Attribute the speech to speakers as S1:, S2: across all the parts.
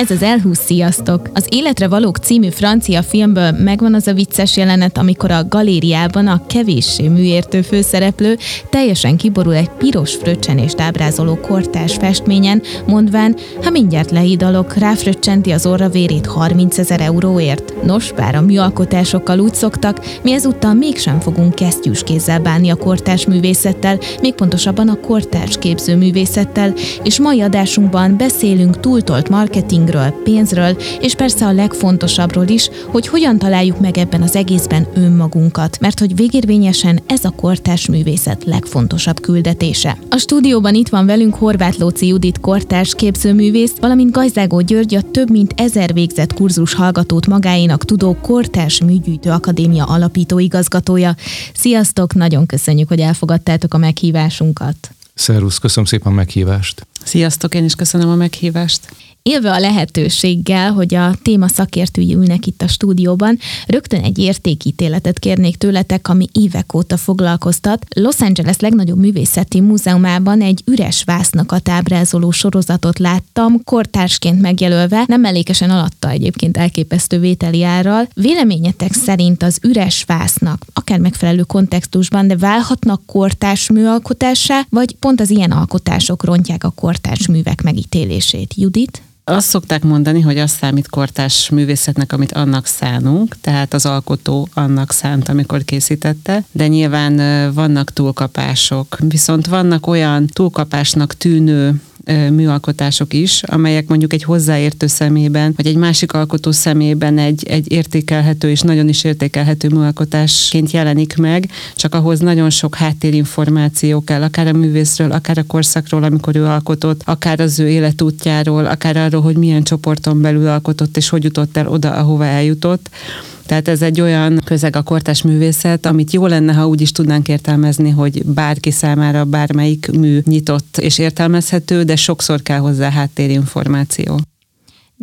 S1: Ez az Elhúsz sziasztok! Az Életre valók című francia filmből megvan az a vicces jelenet, amikor a galériában a kevéssé műértő főszereplő teljesen kiborul egy piros fröccsenést ábrázoló kortás festményen, mondván, ha mindjárt leidalok, ráfröccsenti az orra vérét 30 ezer euróért. Nos, bár a műalkotásokkal úgy szoktak, mi ezúttal mégsem fogunk kesztyűs kézzel bánni a kortás művészettel, még pontosabban a kortás képzőművészettel, és mai adásunkban beszélünk túltolt marketing pénzről, pénzről, és persze a legfontosabbról is, hogy hogyan találjuk meg ebben az egészben önmagunkat, mert hogy végérvényesen ez a kortárs művészet legfontosabb küldetése. A stúdióban itt van velünk Horváth Lóci Judit kortárs képzőművész, valamint Gajzágó György a több mint ezer végzett kurzus hallgatót magáénak tudó Kortárs Műgyűjtő Akadémia alapító igazgatója. Sziasztok, nagyon köszönjük, hogy elfogadtátok a meghívásunkat.
S2: Szervusz, köszönöm szépen a meghívást.
S3: Sziasztok, én is köszönöm a meghívást.
S1: Élve a lehetőséggel, hogy a téma szakértői ülnek itt a stúdióban, rögtön egy értékítéletet kérnék tőletek, ami évek óta foglalkoztat. Los Angeles legnagyobb művészeti múzeumában egy üres vásznakat ábrázoló sorozatot láttam, kortársként megjelölve, nem mellékesen alatta egyébként elképesztő vételi árral. Véleményetek szerint az üres vásznak, akár megfelelő kontextusban, de válhatnak kortárs műalkotássá, vagy pont az ilyen alkotások rontják a kortárs művek megítélését? Judit?
S3: Azt szokták mondani, hogy az számít kortás művészetnek, amit annak szánunk, tehát az alkotó annak szánt, amikor készítette, de nyilván vannak túlkapások. Viszont vannak olyan túlkapásnak tűnő műalkotások is, amelyek mondjuk egy hozzáértő szemében, vagy egy másik alkotó szemében egy, egy értékelhető és nagyon is értékelhető műalkotásként jelenik meg, csak ahhoz nagyon sok háttérinformáció kell, akár a művészről, akár a korszakról, amikor ő alkotott, akár az ő életútjáról, akár arról, hogy milyen csoporton belül alkotott, és hogy jutott el oda, ahova eljutott. Tehát ez egy olyan közeg a kortás művészet, amit jó lenne, ha úgy is tudnánk értelmezni, hogy bárki számára bármelyik mű nyitott és értelmezhető, de sokszor kell hozzá háttérinformáció.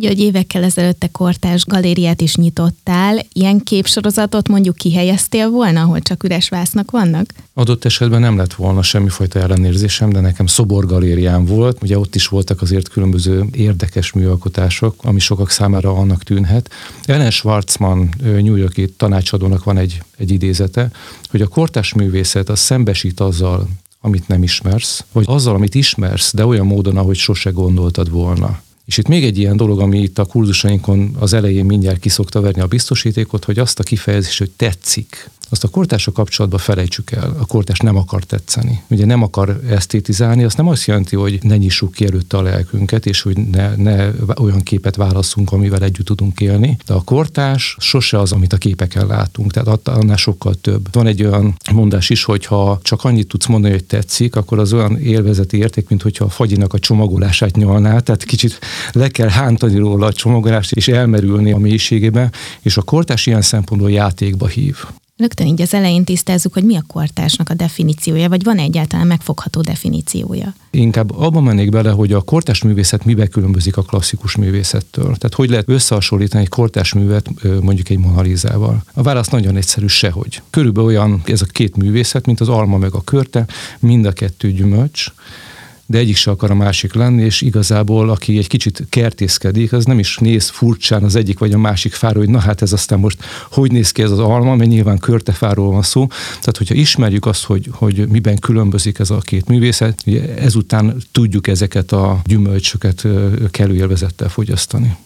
S1: György, évekkel ezelőtt a kortás galériát is nyitottál. Ilyen képsorozatot mondjuk kihelyeztél volna, ahol csak üres vásznak vannak?
S2: Adott esetben nem lett volna semmifajta ellenérzésem, de nekem szoborgalériám volt. Ugye ott is voltak azért különböző érdekes műalkotások, ami sokak számára annak tűnhet. Ellen Schwarzman New Yorki tanácsadónak van egy, egy idézete, hogy a kortás művészet az szembesít azzal, amit nem ismersz, vagy azzal, amit ismersz, de olyan módon, ahogy sose gondoltad volna. És itt még egy ilyen dolog, ami itt a kurzusainkon az elején mindjárt kiszokta verni a biztosítékot, hogy azt a kifejezést, hogy tetszik, azt a kortársa kapcsolatban felejtsük el. A kortárs nem akar tetszeni. Ugye nem akar esztétizálni, azt nem azt jelenti, hogy ne nyissuk ki előtte a lelkünket, és hogy ne, ne olyan képet válasszunk, amivel együtt tudunk élni. De a kortárs sose az, amit a képeken látunk, tehát annál sokkal több. Van egy olyan mondás is, hogy ha csak annyit tudsz mondani, hogy tetszik, akkor az olyan élvezeti érték, mint hogyha a fagyinak a csomagolását nyolná, tehát kicsit le kell hántani róla a csomagolást, és elmerülni a mélységébe, és a kortás ilyen szempontból játékba hív.
S1: Rögtön így az elején tisztázzuk, hogy mi a kortásnak a definíciója, vagy van egyáltalán megfogható definíciója?
S2: Inkább abban mennék bele, hogy a kortás művészet mibe különbözik a klasszikus művészettől. Tehát hogy lehet összehasonlítani egy kortás művet mondjuk egy monalizával? A válasz nagyon egyszerű, sehogy. Körülbelül olyan ez a két művészet, mint az alma meg a körte, mind a kettő gyümölcs, de egyik se akar a másik lenni, és igazából aki egy kicsit kertészkedik, az nem is néz furcsán az egyik vagy a másik fáról, hogy na hát ez aztán most hogy néz ki ez az alma, mert nyilván körtefáról van szó. Tehát, hogyha ismerjük azt, hogy, hogy miben különbözik ez a két művészet, ugye ezután tudjuk ezeket a gyümölcsöket kellő élvezettel fogyasztani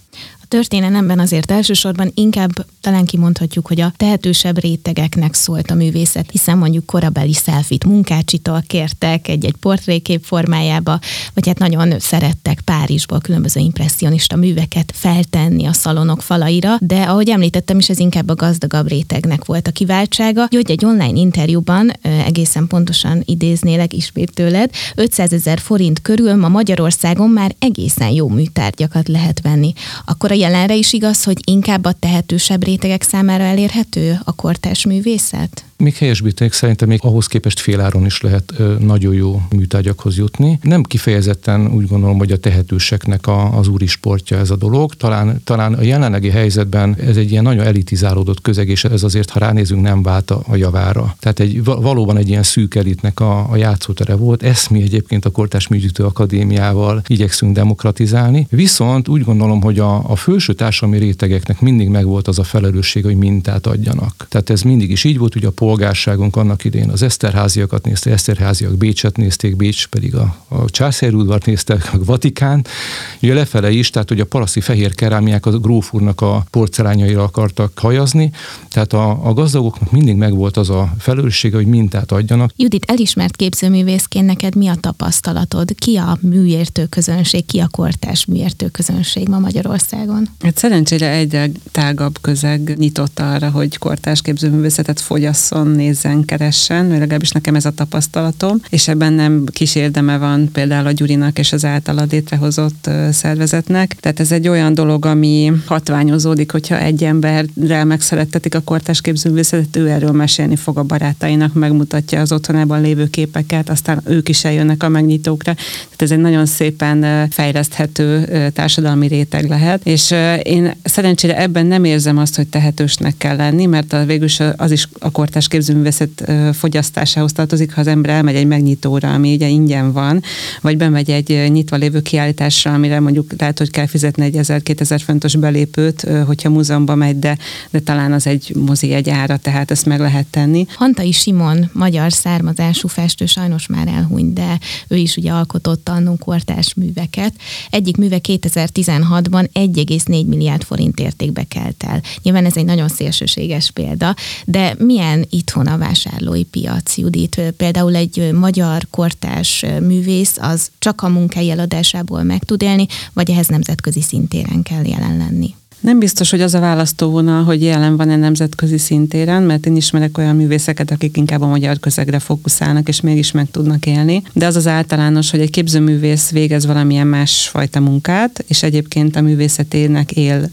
S1: történelemben azért elsősorban inkább talán kimondhatjuk, hogy a tehetősebb rétegeknek szólt a művészet, hiszen mondjuk korabeli szelfit munkácsitól kértek egy-egy portrékép formájába, vagy hát nagyon szerettek Párizsból különböző impressionista műveket feltenni a szalonok falaira, de ahogy említettem is, ez inkább a gazdagabb rétegnek volt a kiváltsága. Hogy egy online interjúban egészen pontosan idéznélek ismét tőled, 500 ezer forint körül ma Magyarországon már egészen jó műtárgyakat lehet venni. Akkor a jelenre is igaz, hogy inkább a tehetősebb rétegek számára elérhető a kortás művészet?
S2: még helyesbítenék, szerintem még ahhoz képest féláron is lehet nagyon jó műtárgyakhoz jutni. Nem kifejezetten úgy gondolom, hogy a tehetőseknek a, az úri sportja ez a dolog. Talán, talán a jelenlegi helyzetben ez egy ilyen nagyon elitizálódott közeg, és ez azért, ha ránézünk, nem vált a, a javára. Tehát egy, valóban egy ilyen szűk elitnek a, a játszótere volt. Ezt mi egyébként a Kortás Műgyűjtő Akadémiával igyekszünk demokratizálni. Viszont úgy gondolom, hogy a, a felső társadalmi rétegeknek mindig megvolt az a felelősség, hogy mintát adjanak. Tehát ez mindig is így volt, hogy a polgárságunk annak idén az Eszterháziakat nézte, Eszterháziak Bécset nézték, Bécs pedig a, a császári udvart nézte, a Vatikán. Ugye lefele is, tehát hogy a paraszti fehér kerámiák a gróf úrnak a porcelányaira akartak hajazni, tehát a, a gazdagoknak mindig megvolt az a felelőssége, hogy mintát adjanak.
S1: Judit, elismert képzőművészként neked mi a tapasztalatod? Ki a műértő közönség, ki a kortás műértő közönség ma Magyarországon?
S3: Hát szerencsére egyre tágabb közeg nyitott arra, hogy kortás képzőművészetet fogyasszon, nézzen, keressen, legalábbis nekem ez a tapasztalatom, és ebben nem kis érdeme van például a Gyurinak és az általa létrehozott szervezetnek. Tehát ez egy olyan dolog, ami hatványozódik, hogyha egy emberrel megszerettetik a kortás képzőművészetet, ő erről mesélni fog a barátainak, megmutatja az otthonában lévő képeket, aztán ők is eljönnek a megnyitókra. Tehát ez egy nagyon szépen fejleszthető társadalmi réteg lehet, és én szerencsére ebben nem érzem azt, hogy tehetősnek kell lenni, mert a, végülis az is a kortás képzőművészet fogyasztásához tartozik, ha az ember elmegy egy megnyitóra, ami ugye ingyen van, vagy bemegy egy nyitva lévő kiállításra, amire mondjuk lehet, hogy kell fizetni egy 1000-2000 fontos belépőt, hogyha múzeumban megy, de, de talán az egy mozi egy ára, tehát ezt meg lehet tenni.
S1: Hantai Simon, magyar származású festő, sajnos már elhunyt, de ő is ugye alkotott annunk kortás műveket. Egyik műve 2016-ban 1,4 milliárd forint értékbe kelt el. Nyilván ez egy nagyon szélsőséges példa, de milyen itthon a vásárlói piac, Judit? Például egy magyar kortás művész az csak a munkái eladásából meg tud élni, vagy ehhez nemzetközi szintéren kell jelen lenni?
S3: Nem biztos, hogy az a választóvonal, hogy jelen van-e nemzetközi szintéren, mert én ismerek olyan művészeket, akik inkább a magyar közegre fókuszálnak, és mégis meg tudnak élni. De az az általános, hogy egy képzőművész végez valamilyen másfajta munkát, és egyébként a művészetének él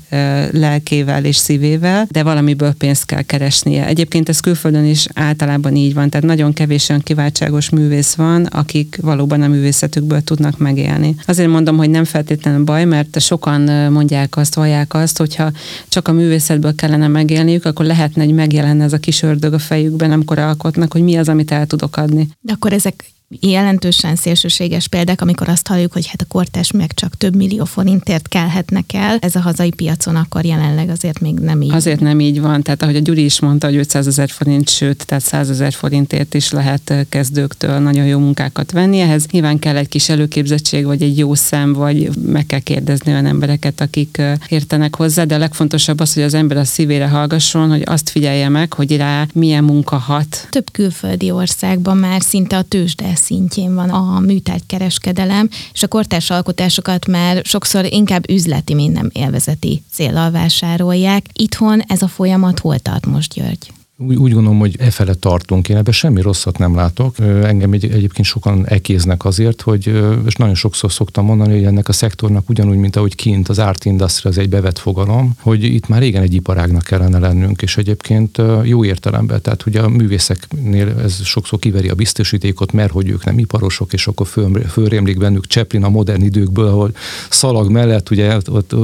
S3: lelkével és szívével, de valamiből pénzt kell keresnie. Egyébként ez külföldön is általában így van, tehát nagyon kevés olyan kiváltságos művész van, akik valóban a művészetükből tudnak megélni. Azért mondom, hogy nem feltétlenül baj, mert sokan mondják azt, vallják azt, hogyha csak a művészetből kellene megélniük, akkor lehetne, hogy megjelenne ez a kis ördög a fejükben, amikor alkotnak, hogy mi az, amit el tudok adni.
S1: De akkor ezek jelentősen szélsőséges példák, amikor azt halljuk, hogy hát a kortás meg csak több millió forintért kelhetnek el, ez a hazai piacon akkor jelenleg azért még nem így.
S3: Azért nem így van, tehát ahogy a Gyuri is mondta, hogy 500 ezer forint, sőt, tehát 100 ezer forintért is lehet kezdőktől nagyon jó munkákat venni. Ehhez nyilván kell egy kis előképzettség, vagy egy jó szem, vagy meg kell kérdezni olyan embereket, akik értenek hozzá, de a legfontosabb az, hogy az ember a szívére hallgasson, hogy azt figyelje meg, hogy rá milyen munka hat.
S1: Több külföldi országban már szinte a tőzsde szintjén van a műtárgykereskedelem, és a kortárs alkotásokat már sokszor inkább üzleti, mint nem élvezeti célral vásárolják. Itthon ez a folyamat hol tart most, György?
S2: Úgy, úgy gondolom, hogy e fele tartunk. Én ebben semmi rosszat nem látok. Engem egy, egyébként sokan ekéznek azért, hogy, és nagyon sokszor szoktam mondani, hogy ennek a szektornak ugyanúgy, mint ahogy kint az art industry az egy bevett fogalom, hogy itt már régen egy iparágnak kellene lennünk, és egyébként jó értelemben, tehát ugye a művészeknél ez sokszor kiveri a biztosítékot, mert hogy ők nem iparosok, és akkor föl, fölrémlik bennük Chaplin a modern időkből, ahol szalag mellett ugye ott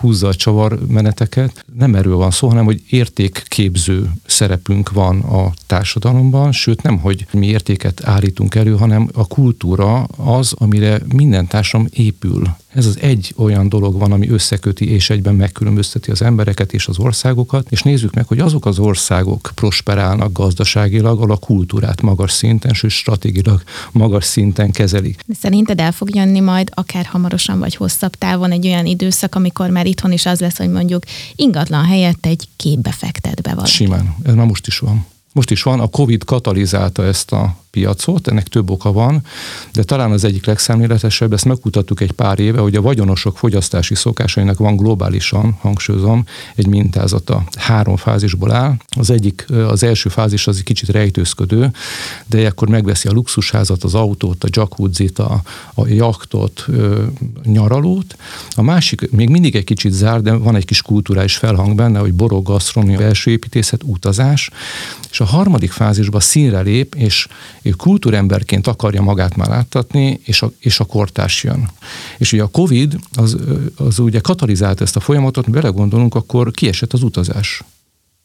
S2: húzza a csavar meneteket. Nem erről van szó, hanem hogy értékképző szerepünk van a társadalomban, sőt nem, hogy mi értéket állítunk elő, hanem a kultúra az, amire minden társadalom épül. Ez az egy olyan dolog van, ami összeköti és egyben megkülönbözteti az embereket és az országokat, és nézzük meg, hogy azok az országok prosperálnak gazdaságilag, ahol a kultúrát magas szinten, sőt stratégilag magas szinten kezelik.
S1: De szerinted el fog jönni majd akár hamarosan vagy hosszabb távon egy olyan időszak, amikor már itthon is az lesz, hogy mondjuk ingatlan helyett egy képbe fektet be valaki.
S2: Simán. Már most is van. Most is van, a Covid katalizálta ezt a piacot, ennek több oka van, de talán az egyik legszemléletesebb, ezt megkutattuk egy pár éve, hogy a vagyonosok fogyasztási szokásainak van globálisan, hangsúlyozom, egy mintázata. Három fázisból áll. Az egyik, az első fázis az egy kicsit rejtőzködő, de akkor megveszi a luxusházat, az autót, a jacuzzit, a, a jaktot, nyaralót. A másik még mindig egy kicsit zár, de van egy kis kulturális felhang benne, hogy borog, gasztronómia, belső építészet, utazás. És a harmadik fázisban színre lép, és kultúremberként akarja magát már láttatni, és a, és a kortás jön. És ugye a Covid az, az ugye katalizált ezt a folyamatot, belegondolunk, akkor kiesett az utazás.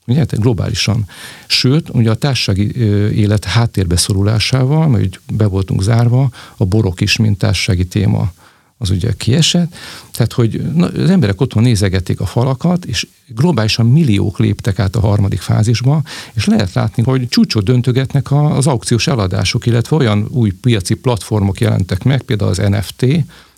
S2: Ugye, globálisan. Sőt, ugye a társasági élet háttérbe szorulásával, mert be voltunk zárva, a borok is, mint társasági téma az ugye kiesett. Tehát, hogy na, az emberek otthon nézegették a falakat, és globálisan milliók léptek át a harmadik fázisba, és lehet látni, hogy csúcsot döntögetnek az aukciós eladások, illetve olyan új piaci platformok jelentek meg, például az NFT,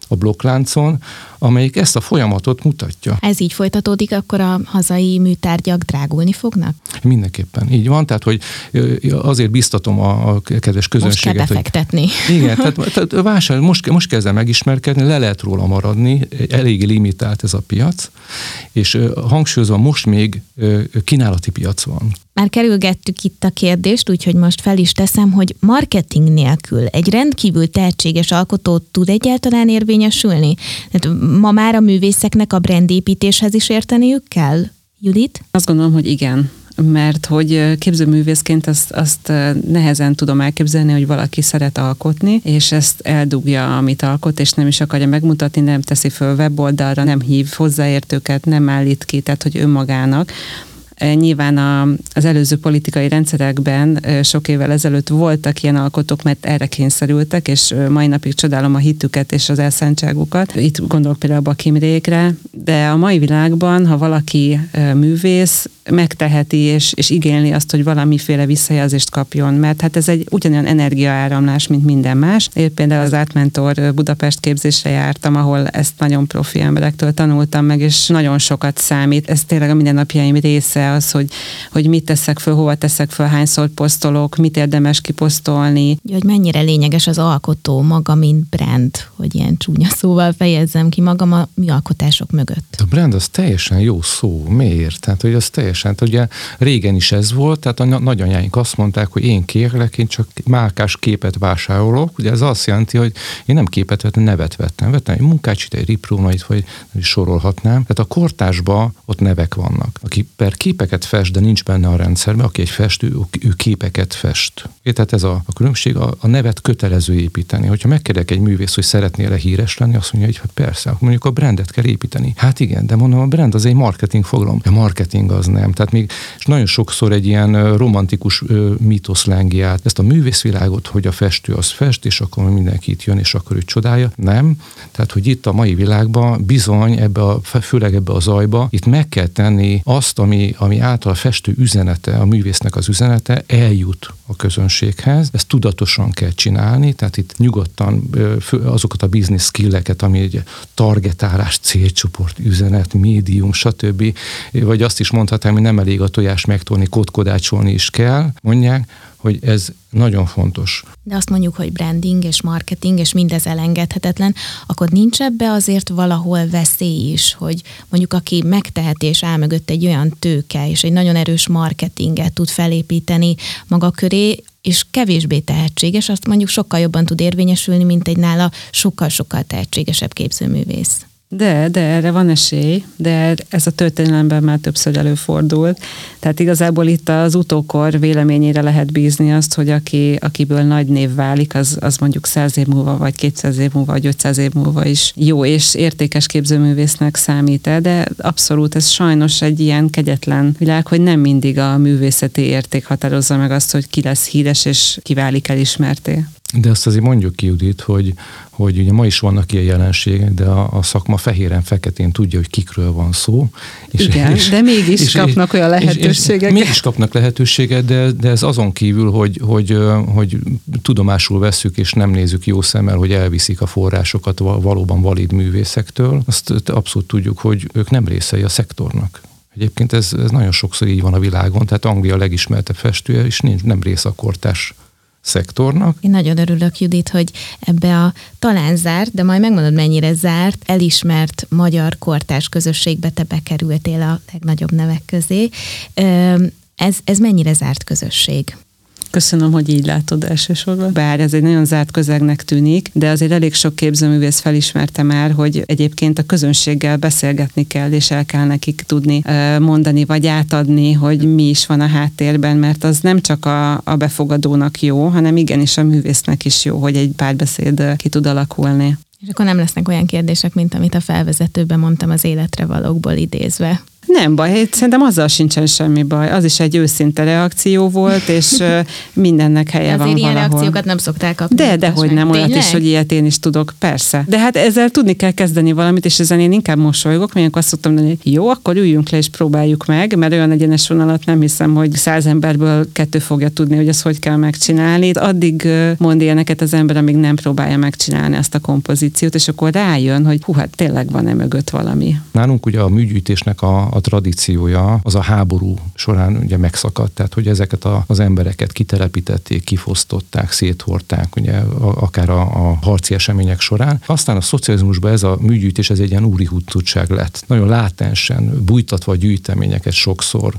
S2: a blokkláncon, amelyik ezt a folyamatot mutatja.
S1: Ez így folytatódik, akkor a hazai műtárgyak drágulni fognak?
S2: Mindenképpen, így van, tehát hogy azért biztatom a, a kedves közönséget.
S1: Most kell befektetni.
S2: Hogy, igen, tehát, tehát vásárol, most, most kezdem megismerkedni, le lehet róla maradni, elég limitált ez a piac, és hangsúlyozva most még kínálati piac van.
S1: Már kerülgettük itt a kérdést, úgyhogy most fel is teszem, hogy marketing nélkül egy rendkívül tehetséges alkotó tud egyáltalán érvényesülni? Tehát ma már a művészeknek a brandépítéshez is érteniük kell? Judit?
S3: Azt gondolom, hogy igen mert hogy képzőművészként azt, azt nehezen tudom elképzelni, hogy valaki szeret alkotni, és ezt eldugja, amit alkot, és nem is akarja megmutatni, nem teszi föl weboldalra, nem hív hozzáértőket, nem állít ki, tehát hogy önmagának, Nyilván a, az előző politikai rendszerekben sok évvel ezelőtt voltak ilyen alkotók, mert erre kényszerültek, és mai napig csodálom a hitüket és az elszántságukat. Itt gondolok például a Bakimrékre, de a mai világban, ha valaki művész, megteheti és, és igényli azt, hogy valamiféle visszajelzést kapjon, mert hát ez egy ugyanolyan energiaáramlás, mint minden más. Én például az Átmentor Budapest képzésre jártam, ahol ezt nagyon profi emberektől tanultam meg, és nagyon sokat számít. Ez tényleg a mindennapjaim része az, hogy, hogy mit teszek föl, hova teszek föl, hányszor posztolok, mit érdemes kiposztolni.
S1: Hogy mennyire lényeges az alkotó maga, mint brand, hogy ilyen csúnya szóval fejezzem ki magam a mi alkotások mögött.
S2: A brand az teljesen jó szó. Miért? Tehát, hogy az teljesen teljesen. Hát ugye régen is ez volt, tehát a nagyanyáink azt mondták, hogy én kérlek, én csak márkás képet vásárolok. Ugye ez azt jelenti, hogy én nem képet vettem, nevet vettem. Vettem egy munkácsit, egy riprónait, vagy sorolhatnám. Tehát a kortásban ott nevek vannak. Aki per képeket fest, de nincs benne a rendszerben, aki egy festő, ő képeket fest. É, tehát ez a, a különbség, a, a nevet kötelező építeni. Hogyha megkérdek egy művész, hogy szeretnél-e híres lenni, azt mondja, hogy hát persze, akkor mondjuk a brandet kell építeni. Hát igen, de mondom, a brand az egy marketing fogalom. A marketing az nem. Tehát még, és nagyon sokszor egy ilyen romantikus mítosz lengi át ezt a művészvilágot, hogy a festő az fest, és akkor mindenki itt jön, és akkor ő csodálja. Nem. Tehát, hogy itt a mai világban bizony, ebbe a, főleg ebbe a zajba, itt meg kell tenni azt, ami, ami által a festő üzenete, a művésznek az üzenete eljut a közönséghez. Ezt tudatosan kell csinálni, tehát itt nyugodtan azokat a business skilleket, ami egy targetálás, célcsoport, üzenet, médium, stb. Vagy azt is mondhatnám, hogy nem elég a tojás megtolni, kódkodácsolni is kell, mondják, hogy ez nagyon fontos.
S1: De azt mondjuk, hogy branding és marketing, és mindez elengedhetetlen, akkor nincs ebbe azért valahol veszély is, hogy mondjuk aki megteheti és áll mögött egy olyan tőke, és egy nagyon erős marketinget tud felépíteni maga köré, és kevésbé tehetséges, azt mondjuk sokkal jobban tud érvényesülni, mint egy nála sokkal-sokkal tehetségesebb képzőművész.
S3: De, de erre van esély, de ez a történelemben már többször előfordult. Tehát igazából itt az utókor véleményére lehet bízni azt, hogy aki, akiből nagy név válik, az, az mondjuk 100 év múlva, vagy 200 év múlva, vagy 500 év múlva is jó és értékes képzőművésznek számít de abszolút ez sajnos egy ilyen kegyetlen világ, hogy nem mindig a művészeti érték határozza meg azt, hogy ki lesz híres és ki válik elismerté.
S2: De azt azért mondjuk ki, Judit, hogy, hogy ugye ma is vannak ilyen jelenségek, de a, a szakma fehéren-feketén tudja, hogy kikről van szó.
S3: És, Igen, és, de mégis és, kapnak olyan lehetőségeket.
S2: Mégis kapnak lehetőséget, de, de ez azon kívül, hogy, hogy, hogy tudomásul veszük és nem nézzük jó szemmel, hogy elviszik a forrásokat valóban valid művészektől, azt abszolút tudjuk, hogy ők nem részei a szektornak. Egyébként ez, ez nagyon sokszor így van a világon, tehát Anglia legismertebb festője, és nincs, nem része a kortás szektornak.
S1: Én nagyon örülök, Judit, hogy ebbe a talán zárt, de majd megmondod, mennyire zárt, elismert magyar kortárs közösségbe te bekerültél a legnagyobb nevek közé. Ez, ez mennyire zárt közösség?
S3: Köszönöm, hogy így látod elsősorban. Bár ez egy nagyon zárt közegnek tűnik, de azért elég sok képzőművész felismerte már, hogy egyébként a közönséggel beszélgetni kell, és el kell nekik tudni mondani, vagy átadni, hogy mi is van a háttérben, mert az nem csak a, a befogadónak jó, hanem igenis a művésznek is jó, hogy egy párbeszéd ki tud alakulni.
S1: És akkor nem lesznek olyan kérdések, mint amit a felvezetőben mondtam az életre valókból idézve.
S3: Nem baj, szerintem azzal sincsen semmi baj. Az is egy őszinte reakció volt, és mindennek helye
S1: de
S3: van
S1: ilyen
S3: valahol.
S1: reakciókat nem szoktál kapni.
S3: De, de hogy nem, olyat is, hogy ilyet én is tudok, persze. De hát ezzel tudni kell kezdeni valamit, és ezen én inkább mosolygok, mert azt szoktam mondani, hogy jó, akkor üljünk le és próbáljuk meg, mert olyan egyenes vonalat nem hiszem, hogy száz emberből kettő fogja tudni, hogy ezt hogy kell megcsinálni. Addig mond ilyeneket az ember, amíg nem próbálja megcsinálni ezt a kompozíciót, és akkor rájön, hogy hú, hát tényleg van-e mögött valami.
S2: Nálunk ugye a műgyűjtésnek a a tradíciója az a háború során ugye megszakadt, tehát hogy ezeket a, az embereket kitelepítették, kifosztották, széthorták, ugye akár a, a harci események során. Aztán a szocializmusban ez a műgyűjtés, ez egy ilyen úri húttudság lett. Nagyon látensen, bújtatva a gyűjteményeket sokszor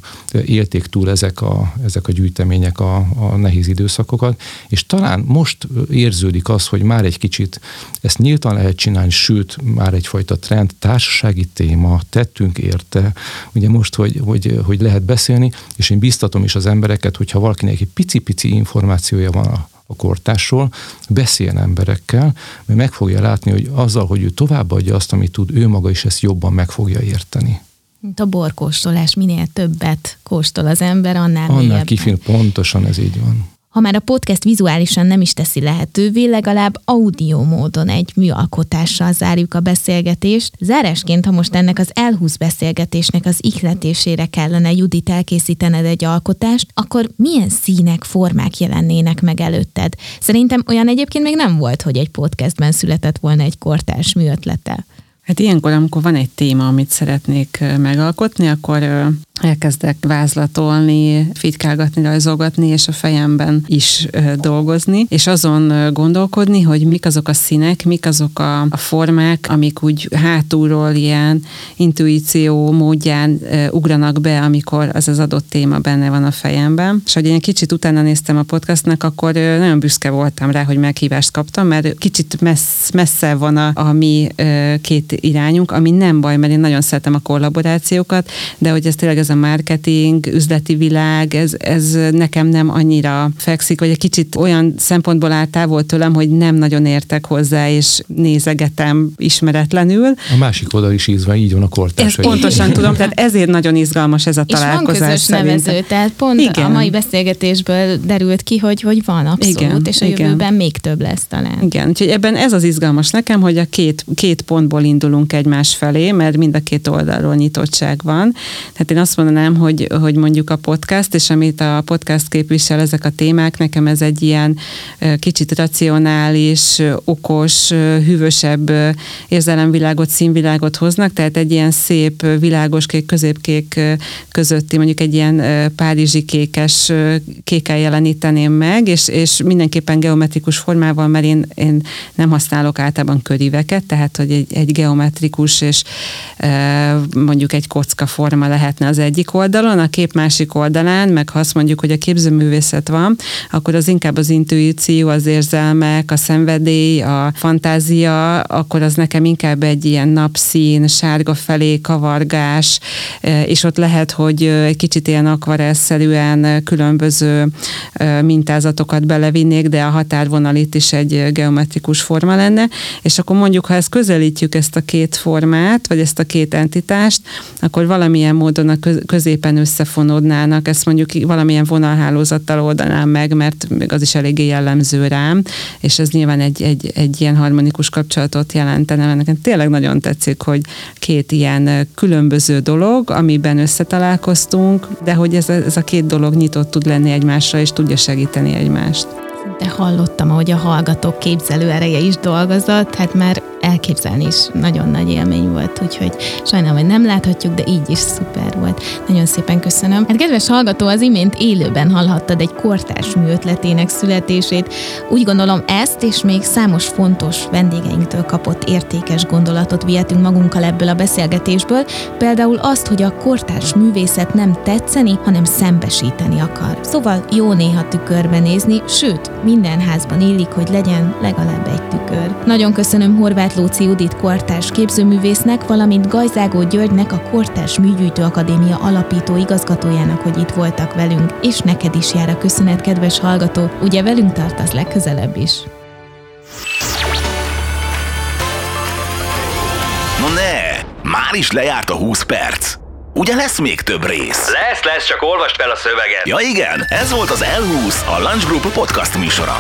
S2: élték túl ezek a, ezek a gyűjtemények a, a nehéz időszakokat, és talán most érződik az, hogy már egy kicsit ezt nyíltan lehet csinálni, sőt, már egyfajta trend, társasági téma, tettünk érte, ugye most, hogy, hogy, hogy lehet beszélni, és én biztatom is az embereket, hogyha valakinek egy pici-pici információja van a, a kortásról, beszéljen emberekkel, mert meg fogja látni, hogy azzal, hogy ő továbbadja azt, amit tud, ő maga is ezt jobban meg fogja érteni.
S1: Mint a borkóstolás, minél többet kóstol az ember, annál
S2: Annál kifin, pontosan ez így van.
S1: Ha már a podcast vizuálisan nem is teszi lehetővé, legalább audio módon egy műalkotással zárjuk a beszélgetést. Zárásként, ha most ennek az elhúz beszélgetésnek az ihletésére kellene Judit elkészítened egy alkotást, akkor milyen színek, formák jelennének meg előtted? Szerintem olyan egyébként még nem volt, hogy egy podcastben született volna egy kortárs műötlete.
S3: Hát ilyenkor, amikor van egy téma, amit szeretnék megalkotni, akkor elkezdek vázlatolni, fitykálgatni, rajzolgatni, és a fejemben is dolgozni, és azon gondolkodni, hogy mik azok a színek, mik azok a, a formák, amik úgy hátulról ilyen intuíció módján ugranak be, amikor az az adott téma benne van a fejemben. És hogy én kicsit utána néztem a podcastnak, akkor nagyon büszke voltam rá, hogy meghívást kaptam, mert kicsit messz, messze van a, a mi két irányunk, ami nem baj, mert én nagyon szeretem a kollaborációkat, de hogy ez tényleg ez a marketing, üzleti világ, ez, ez nekem nem annyira fekszik, vagy egy kicsit olyan szempontból áll távol tőlem, hogy nem nagyon értek hozzá, és nézegetem ismeretlenül.
S2: A másik oldal is ízva, így van a kortárs.
S3: Ezt pontosan tudom, tehát ezért nagyon izgalmas ez a találkozás. És van közös
S1: szerintem. nevező, tehát pont igen. a mai beszélgetésből derült ki, hogy, hogy van abszolút, igen, és a igen. jövőben még több lesz talán.
S3: Igen, úgyhogy ebben ez az izgalmas nekem, hogy a két, két pontból indulunk egymás felé, mert mind a két oldalról nyitottság van. Tehát én azt azt mondanám, hogy, hogy mondjuk a podcast, és amit a podcast képvisel, ezek a témák, nekem ez egy ilyen kicsit racionális, okos, hűvösebb érzelemvilágot, színvilágot hoznak, tehát egy ilyen szép, világos kék, középkék közötti, mondjuk egy ilyen párizsi kékes kékkel jeleníteném meg, és, és mindenképpen geometrikus formával, mert én, én nem használok általában köríveket, tehát hogy egy, egy geometrikus és mondjuk egy kocka forma lehetne az egyik oldalon, a kép másik oldalán, meg ha azt mondjuk, hogy a képzőművészet van, akkor az inkább az intuíció, az érzelmek, a szenvedély, a fantázia, akkor az nekem inkább egy ilyen napszín, sárga felé kavargás, e, és ott lehet, hogy egy kicsit ilyen akvarelszerűen különböző e, mintázatokat belevinnék, de a határvonal itt is egy geometrikus forma lenne, és akkor mondjuk, ha ezt közelítjük ezt a két formát, vagy ezt a két entitást, akkor valamilyen módon a középen összefonódnának, ezt mondjuk valamilyen vonalhálózattal oldanám meg, mert még az is eléggé jellemző rám, és ez nyilván egy, egy, egy ilyen harmonikus kapcsolatot jelentene. Nekem tényleg nagyon tetszik, hogy két ilyen különböző dolog, amiben összetalálkoztunk, de hogy ez ez a két dolog nyitott tud lenni egymásra, és tudja segíteni egymást.
S1: De hallottam, hogy a hallgatók képzelő ereje is dolgozott, hát már elképzelni is nagyon nagy élmény volt, úgyhogy sajnálom, hogy nem láthatjuk, de így is szuper volt. Nagyon szépen köszönöm. Hát kedves hallgató, az imént élőben hallhattad egy kortárs mű ötletének születését. Úgy gondolom ezt és még számos fontos vendégeinktől kapott értékes gondolatot vihetünk magunkkal ebből a beszélgetésből, például azt, hogy a kortárs művészet nem tetszeni, hanem szembesíteni akar. Szóval jó néha tükörbe nézni, sőt, minden házban élik, hogy legyen legalább egy tükör. Nagyon köszönöm Horváth Lóci Judit kortárs képzőművésznek, valamint Gajzágó Györgynek, a Kortárs Műgyűjtő Akadémia alapító igazgatójának, hogy itt voltak velünk, és neked is jár a köszönet, kedves hallgató, ugye velünk tartasz legközelebb is.
S4: No ne, már is lejárt a 20 perc. Ugye lesz még több rész?
S5: Lesz, lesz, csak olvast fel a szöveget.
S4: Ja igen, ez volt az L20, a Lunch Group podcast műsora.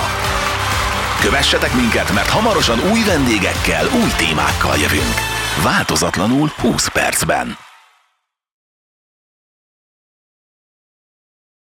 S4: Kövessetek minket, mert hamarosan új vendégekkel, új témákkal jövünk. Változatlanul 20 percben.